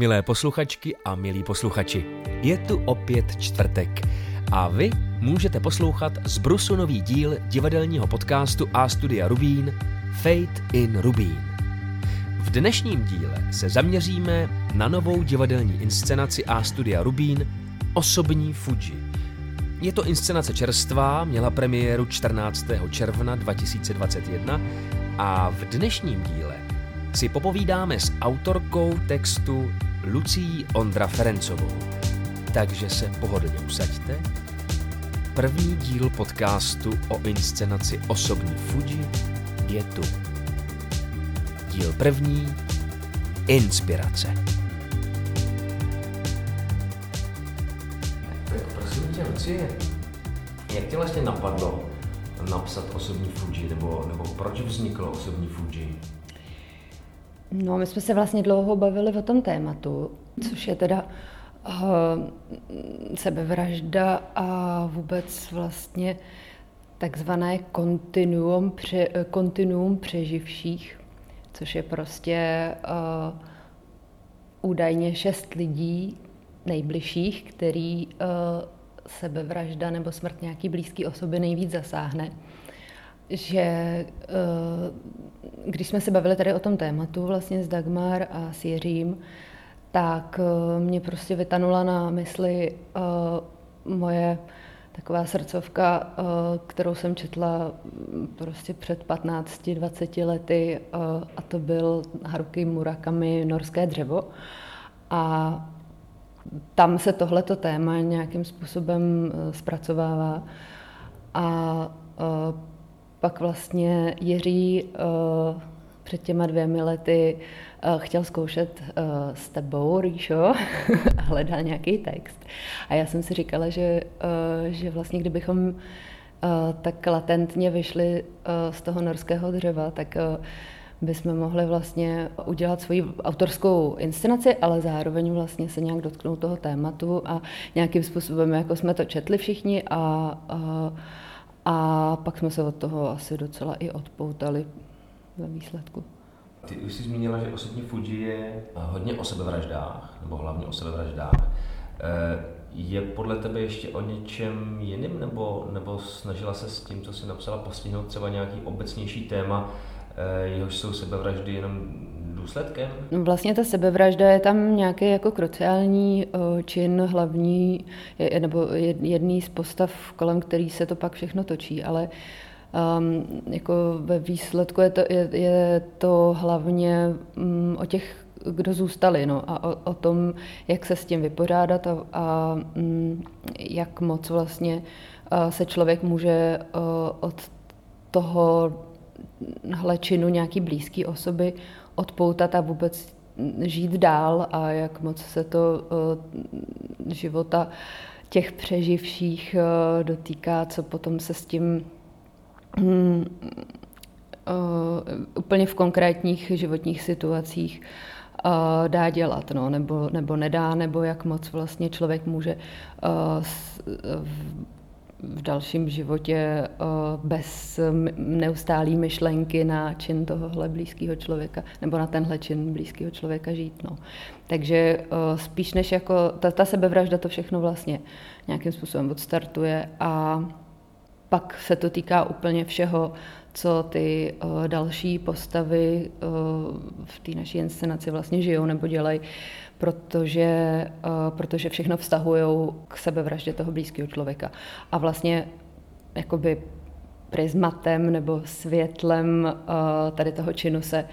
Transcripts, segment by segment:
Milé posluchačky a milí posluchači, je tu opět čtvrtek a vy můžete poslouchat z Brusu nový díl divadelního podcastu A Studia Rubín Fate in Rubín. V dnešním díle se zaměříme na novou divadelní inscenaci A Studia Rubín Osobní Fuji. Je to inscenace čerstvá, měla premiéru 14. června 2021 a v dnešním díle si popovídáme s autorkou textu Lucí Ondra Ferencovou. Takže se pohodlně usaďte. První díl podcastu o inscenaci Osobní Fuji je tu. Díl první Inspirace. Tak prosím tě, Lucie, jak tě vlastně napadlo napsat osobní Fuji, nebo, nebo proč vzniklo osobní Fuji? No, my jsme se vlastně dlouho bavili o tom tématu, což je teda uh, sebevražda a vůbec vlastně takzvané kontinuum, pře, kontinuum přeživších, což je prostě uh, údajně šest lidí nejbližších, který uh, sebevražda nebo smrt nějaký blízký osoby nejvíc zasáhne že eh, když jsme se bavili tady o tom tématu vlastně s Dagmar a s Jiřím, tak eh, mě prostě vytanula na mysli eh, moje taková srdcovka, kterou jsem četla mm, prostě před 15-20 lety a to byl Haruki Murakami Norské dřevo. A tam se tohleto téma nějakým způsobem zpracovává a pak vlastně Jiří uh, před těma dvěmi lety uh, chtěl zkoušet uh, s tebou, Ríšo, a hledal nějaký text. A já jsem si říkala, že, že vlastně kdybychom tak latentně vyšli z toho norského dřeva, tak bychom mohli vlastně udělat svoji autorskou inscenaci, ale zároveň vlastně se nějak dotknout toho tématu a nějakým způsobem, jako jsme to četli všichni a, a a pak jsme se od toho asi docela i odpoutali ve výsledku. Ty už jsi zmínila, že osobní Fuji je hodně o sebevraždách, nebo hlavně o sebevraždách. Eh, je podle tebe ještě o něčem jiným, nebo, nebo snažila se s tím, co jsi napsala, postihnout třeba nějaký obecnější téma, eh, jehož jsou sebevraždy jenom důsledkem? Vlastně ta sebevražda je tam nějaký jako kruciální eh, čin hlavní, nebo jedný z postav, kolem který se to pak všechno točí, ale um, jako ve výsledku je to, je, je to hlavně um, o těch kdo zůstali no, a o, o tom, jak se s tím vypořádat a, a um, jak moc vlastně uh, se člověk může uh, od toho činu nějaký blízké osoby odpoutat a vůbec žít dál a jak moc se to uh, života těch přeživších uh, dotýká, co potom se s tím um, uh, úplně v konkrétních životních situacích dá dělat, no, nebo, nebo nedá, nebo jak moc vlastně člověk může v dalším životě eh, bez neustálý myšlenky na čin tohohle blízkého člověka, nebo na tenhle čin blízkého člověka žít. No. Takže eh, spíš než jako ta, ta sebevražda to všechno vlastně nějakým způsobem odstartuje a pak se to týká úplně všeho, co ty uh, další postavy v té naší inscenaci vlastně žijou nebo dělají, protože, uh, protože všechno vztahují k sebevraždě toho blízkého člověka. A vlastně jakoby prismatem nebo světlem uh, tady toho činu se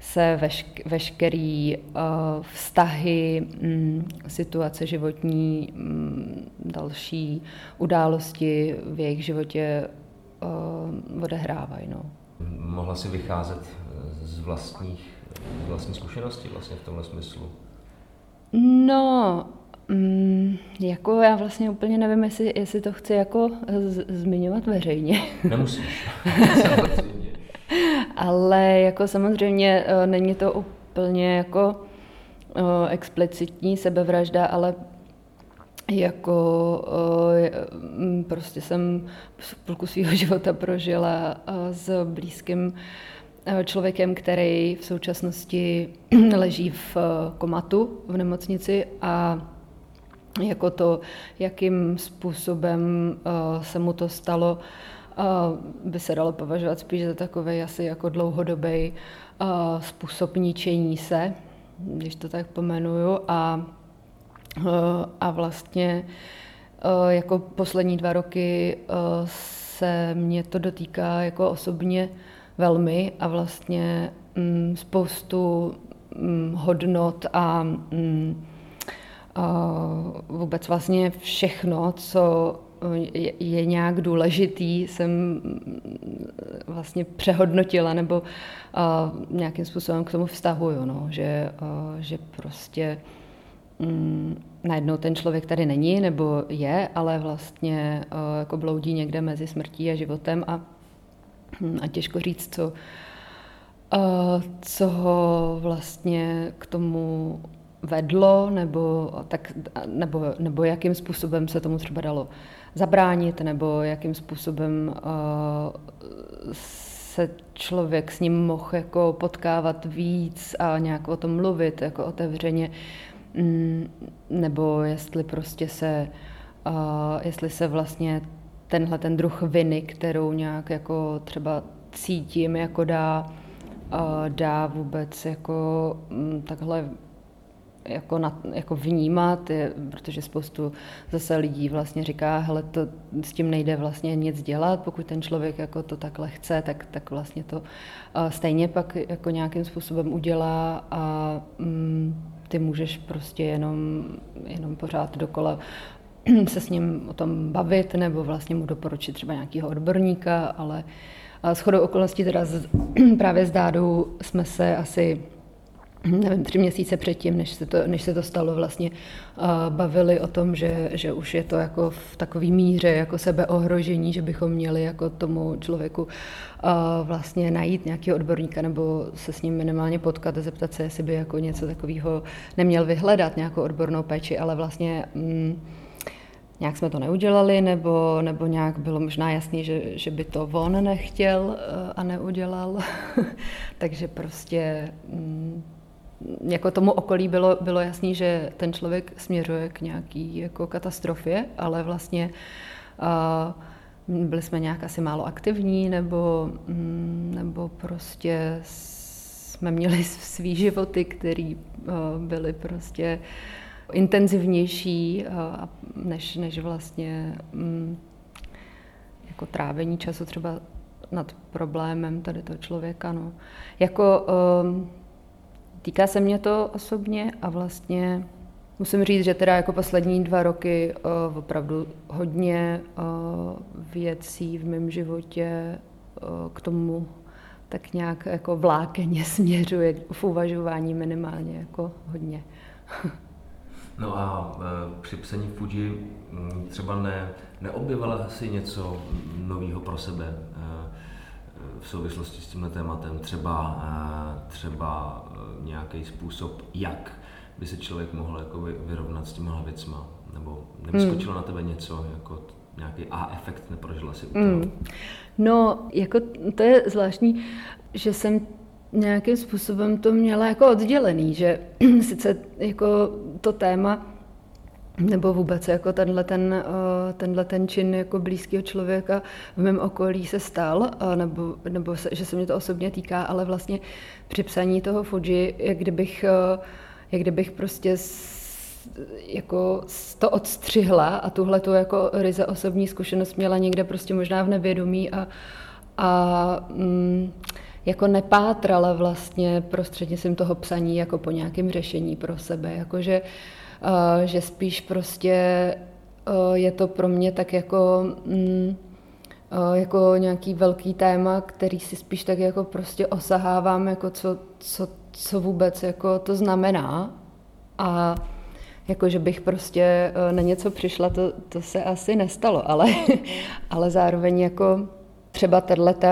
se vešk, veškerý uh, vztahy, um, situace životní, um, další události v jejich životě odehrávají. No. Mohla si vycházet z vlastních, z vlastní zkušenosti vlastně v tomhle smyslu? No, Mm, jako já vlastně úplně nevím, jestli, jestli to chci jako z, zmiňovat veřejně. Nemusíš. Ale jako samozřejmě uh, není to úplně jako uh, explicitní sebevražda, ale jako prostě jsem půlku svého života prožila s blízkým člověkem, který v současnosti leží v komatu v nemocnici a jako to, jakým způsobem se mu to stalo, by se dalo považovat spíš za takový asi jako dlouhodobý způsob ničení se, když to tak pomenuju. A, a vlastně jako poslední dva roky se mě to dotýká jako osobně velmi a vlastně mm, spoustu mm, hodnot a mm, vůbec vlastně všechno, co je, je nějak důležitý, jsem vlastně přehodnotila nebo nějakým způsobem k tomu vztahuju, no, že, že prostě um, najednou ten člověk tady není nebo je, ale vlastně jako bloudí někde mezi smrtí a životem a, a těžko říct, co, co ho vlastně k tomu vedlo, nebo, tak, nebo, nebo jakým způsobem se tomu třeba dalo zabránit, nebo jakým způsobem se člověk s ním mohl jako potkávat víc a nějak o tom mluvit jako otevřeně, mm, nebo jestli prostě se, jestli se vlastně tenhle ten druh viny, kterou nějak jako třeba cítím, jako dá, dá vůbec jako um, takhle jako, na, jako vnímat, je, protože spoustu zase lidí vlastně říká, hele, to, s tím nejde vlastně nic dělat, pokud ten člověk jako to takhle chce, tak, tak vlastně to stejně pak jako nějakým způsobem udělá a mm, ty můžeš prostě jenom, jenom pořád dokola se s ním o tom bavit nebo vlastně mu doporučit třeba nějakého odborníka, ale s chodou okolností teda z, právě s Dádou jsme se asi nevím, tři měsíce předtím, než se to, než se to stalo, vlastně bavili o tom, že, že už je to jako v takový míře jako sebeohrožení, že bychom měli jako tomu člověku vlastně najít nějakého odborníka nebo se s ním minimálně potkat a zeptat se, jestli by jako něco takového neměl vyhledat, nějakou odbornou péči, ale vlastně mm, nějak jsme to neudělali, nebo, nebo nějak bylo možná jasný, že, že by to on nechtěl a neudělal. Takže prostě mm, jako tomu okolí bylo, bylo jasný, že ten člověk směřuje k nějaký jako katastrofě, ale vlastně uh, byli jsme nějak asi málo aktivní, nebo, mm, nebo prostě jsme měli svý životy, které uh, byly prostě intenzivnější uh, než, než vlastně um, jako trávení času třeba nad problémem tady toho člověka. No. Jako, um, Týká se mě to osobně a vlastně musím říct, že teda jako poslední dva roky uh, opravdu hodně uh, věcí v mém životě k tomu tak nějak jako vlákeně směřuje v uvažování minimálně jako hodně. No a při psaní Fuji třeba ne, neobjevila si něco nového pro sebe v souvislosti s tímhle tématem? Třeba, třeba nějaký způsob, jak by se člověk mohl jako vyrovnat s těma věcma? Nebo nevyskočilo mm. na tebe něco, jako nějaký A-efekt neprožila si u toho? Mm. No, jako to je zvláštní, že jsem nějakým způsobem to měla jako oddělený, že sice jako to téma nebo vůbec jako tenhle ten, eh, tenhle ten čin jako blízkého člověka v mém okolí se stal, nebo, nebo se, že se mě to osobně týká, ale vlastně při psaní toho Fuji, jak kdybych, eh, jak kdybych prostě jako to odstřihla a tuhle tu jako ryze osobní zkušenost měla někde prostě možná v nevědomí a, a mm, jako nepátrala vlastně prostřednictvím toho psaní jako po nějakém řešení pro sebe, jakože že spíš prostě je to pro mě tak jako, mm, jako nějaký velký téma, který si spíš tak jako prostě osahávám, jako co, co, co vůbec jako to znamená. A jako, že bych prostě na něco přišla, to, to se asi nestalo, ale, ale zároveň jako třeba tato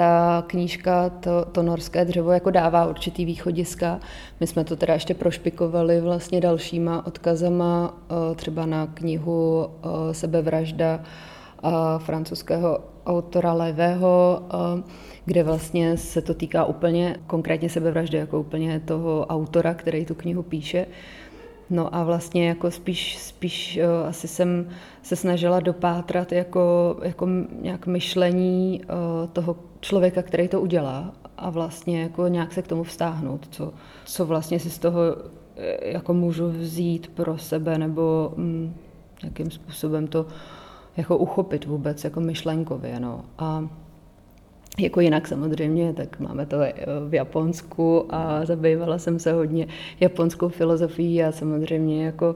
eh, knížka, to, to norské dřevo, jako dává určitý východiska. My jsme to teda ještě prošpikovali vlastně dalšíma odkazama, eh, třeba na knihu eh, Sebevražda francouzského autora Levého, kde vlastně se to týká úplně konkrétně sebevraždy, jako úplně toho autora, který tu knihu píše. No a vlastně jako spíš, spíš uh, asi jsem se snažila dopátrat jako, jako nějak myšlení uh, toho člověka, který to udělá a vlastně jako nějak se k tomu vztáhnout, co, co vlastně si z toho eh, jako můžu vzít pro sebe nebo um, jakým způsobem to jako uchopit vůbec jako myšlenkově. No. A jako jinak samozřejmě, tak máme to v Japonsku a zabývala jsem se hodně japonskou filozofií a samozřejmě jako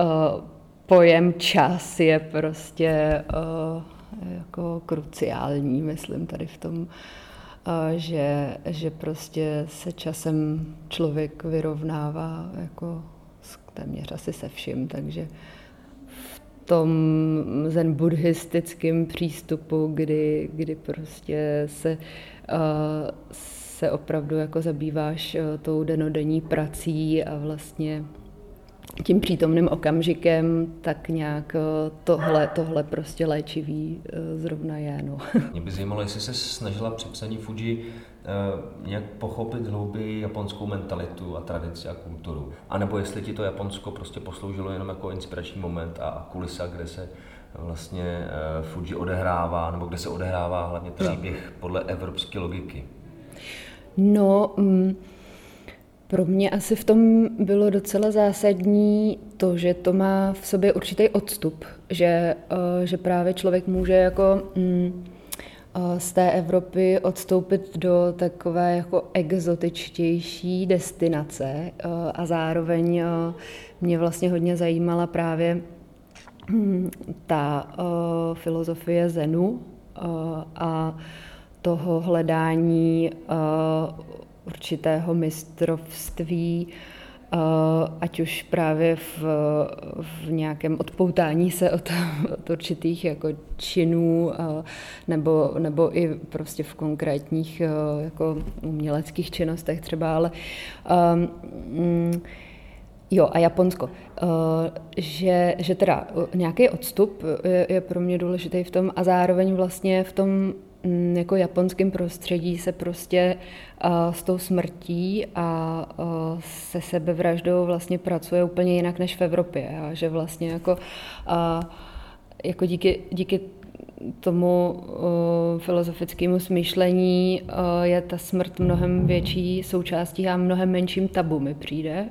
uh, pojem čas je prostě uh, jako kruciální, myslím tady v tom, uh, že, že prostě se časem člověk vyrovnává jako téměř asi se vším, takže tom zen buddhistickém přístupu, kdy, kdy prostě se, uh, se opravdu jako zabýváš uh, tou denodenní prací a vlastně tím přítomným okamžikem, tak nějak eh, tohle, tohle prostě léčivý zrovna je. No. Mě by zajímalo, jestli se snažila při psaní Fuji Eh, nějak pochopit hlouběji japonskou mentalitu a tradici a kulturu. A nebo jestli ti to Japonsko prostě posloužilo jenom jako inspirační moment a kulisa, kde se vlastně eh, Fuji odehrává, nebo kde se odehrává hlavně příběh podle evropské logiky. No, mm, pro mě asi v tom bylo docela zásadní to, že to má v sobě určitý odstup, že, uh, že právě člověk může jako mm, z té Evropy odstoupit do takové jako exotičtější destinace eh, a zároveň eh, mě vlastně hodně zajímala právě hm, ta eh, filozofie Zenu a toho hledání určitého mistrovství ať už právě v, v nějakém odpoutání se od, od určitých jako činů nebo, nebo i prostě v konkrétních jako uměleckých činnostech třeba, ale um, Jo, a Japonsko. Že, že teda nějaký odstup je, je pro mě důležitý v tom a zároveň vlastně v tom jako japonském prostředí se prostě s tou smrtí a se sebevraždou vlastně pracuje úplně jinak než v Evropě. A že vlastně jako, jako díky, díky tomu filozofickému smýšlení uh, je ta smrt mnohem větší součástí a mnohem menším tabu mi přijde,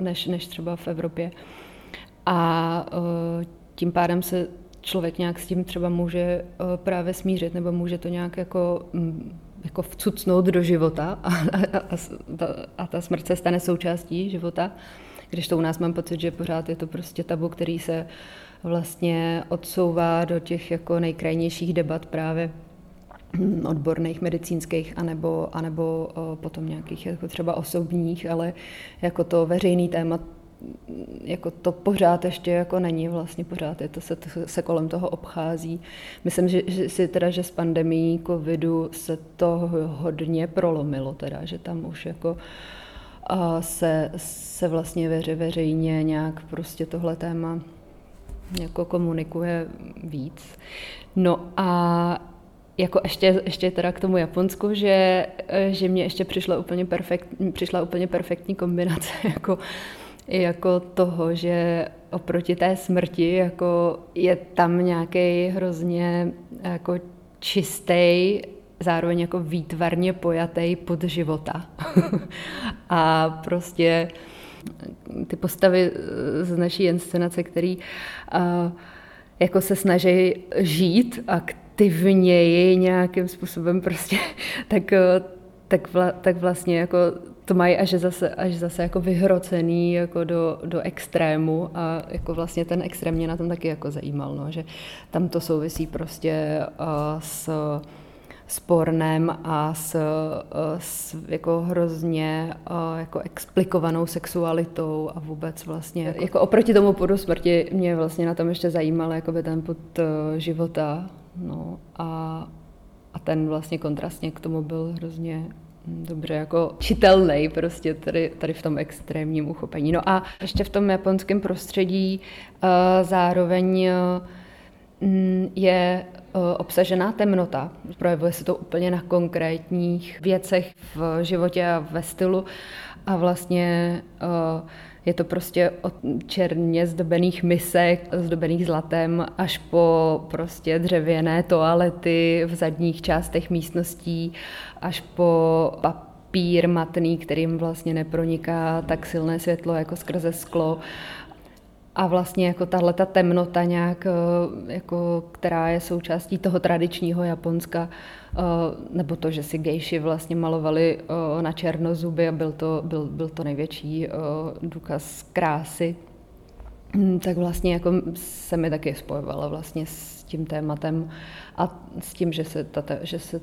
než, než třeba v Evropě. A tím pádem se člověk nějak s tím třeba může eh, právě smířit, nebo může to nějak jako, mm, jako vcucnout do života a, a, a, a ta smrt se stane součástí života. Když to u nás mám pocit, že pořád je to prostě tabu, který se vlastně odsouvá do těch jako nejkrajnějších debat právě hm, odborných, medicínských, anebo, anebo eh, potom nějakých jako třeba osobních, ale jako to veřejný téma jako to pořád ještě jako není vlastně pořád, je to se, se kolem toho obchází. Myslím, že, že si teda, že s pandemí covidu se to hodně prolomilo teda, že tam už jako a se, se vlastně veře, veřejně nějak prostě tohle téma jako komunikuje víc. No a jako ještě, ještě teda k tomu Japonsku, že, že mě ještě přišla úplně, perfekt, přišla úplně perfektní kombinace jako jako toho, že oproti té smrti jako je tam nějaký hrozně jako čistý, zároveň jako výtvarně pojatý pod života. a prostě ty postavy z naší inscenace, který uh, jako se snaží žít aktivněji nějakým způsobem prostě, tak, tak, vla, tak vlastně jako to mají až zase, až zase jako vyhrocený jako do, do extrému a jako vlastně ten extrém mě na tom taky jako zajímal, no, že tam to souvisí prostě uh, s sporném a s, uh, s jako hrozně uh, jako explikovanou sexualitou a vůbec vlastně jako, jako oproti tomu podu smrti mě vlastně na tom ještě zajímal by ten pod života no, a, a ten vlastně kontrastně k tomu byl hrozně dobře jako čitelný prostě tady, tady v tom extrémním uchopení. No a ještě v tom japonském prostředí uh, zároveň uh, mm, je obsažená temnota. Projevuje se to úplně na konkrétních věcech v životě a ve stylu a vlastně je to prostě od černě zdobených misek, zdobených zlatem, až po prostě dřevěné toalety v zadních částech místností, až po papír matný, kterým vlastně neproniká tak silné světlo jako skrze sklo a vlastně jako tahle ta temnota nějak, eh, jako, která je součástí toho tradičního Japonska, eh, nebo to, že si gejši vlastně malovali eh, na černo zuby a byl to, byl, byl to největší důkaz krásy, hm, tak vlastně jako se mi taky spojovala vlastně s tím tématem a s tím, že se ta, že se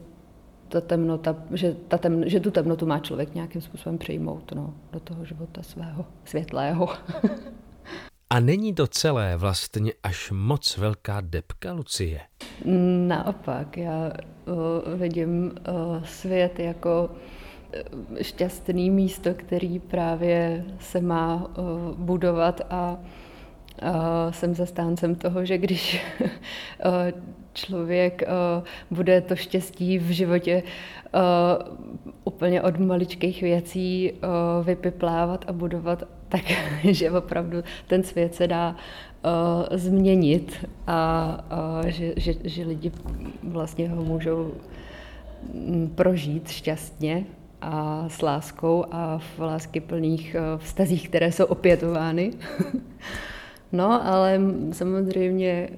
ta temnota, že, ta tem, že tu temnotu má člověk nějakým způsobem přijmout no, do toho života svého světlého. A není to celé vlastně až moc velká depka, Lucie? Naopak, já uh, vidím uh, svět jako uh, šťastný místo, který právě se má uh, budovat a uh, jsem zastáncem toho, že když uh, člověk uh, bude to štěstí v životě úplně od maličkých věcí vypiplávat a budovat tak že opravdu ten svět se dá uh, změnit a uh, že, že, že lidi vlastně ho můžou mm, prožít šťastně a s láskou a v lásky plných uh, vztazích, které jsou opětovány. no, ale samozřejmě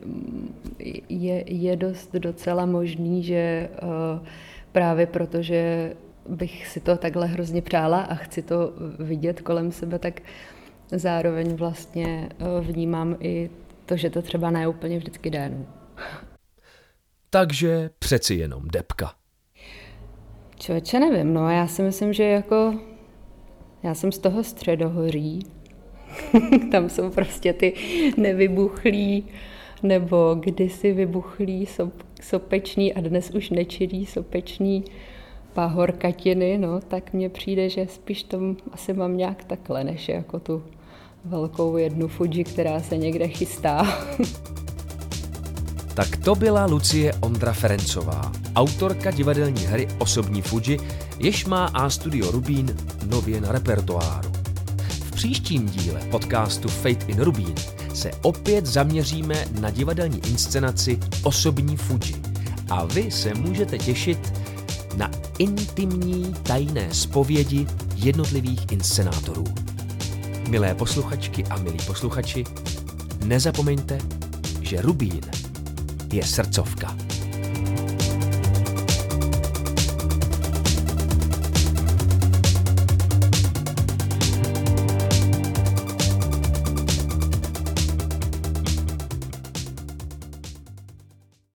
je, je dost docela možný, že uh, právě protože bych si to takhle hrozně přála a chci to vidět kolem sebe, tak zároveň vlastně eh, vnímám i to, že to třeba ne úplně vždycky jde. No. Takže přeci jenom depka. Člověče, nevím, no já si myslím, že jako já jsem z toho středohoří, tam jsou prostě ty nevybuchlí nebo kdysi vybuchlí sop, sopeční a dnes už nečirý sopeční pahorkatiny, no, tak mně přijde, že spíš tam asi mám nějak takhle, než jako tu velkou jednu Fuji, která se někde chystá. Tak to byla Lucie Ondra Ferencová, autorka divadelní hry Osobní Fuji, jež má A Studio Rubín nově na repertoáru. V příštím díle podcastu Fate in Rubín se opět zaměříme na divadelní inscenaci Osobní Fuji a vy se můžete těšit na intimní tajné zpovědi jednotlivých inscenátorů. Milé posluchačky a milí posluchači, nezapomeňte, že Rubín je srdcovka.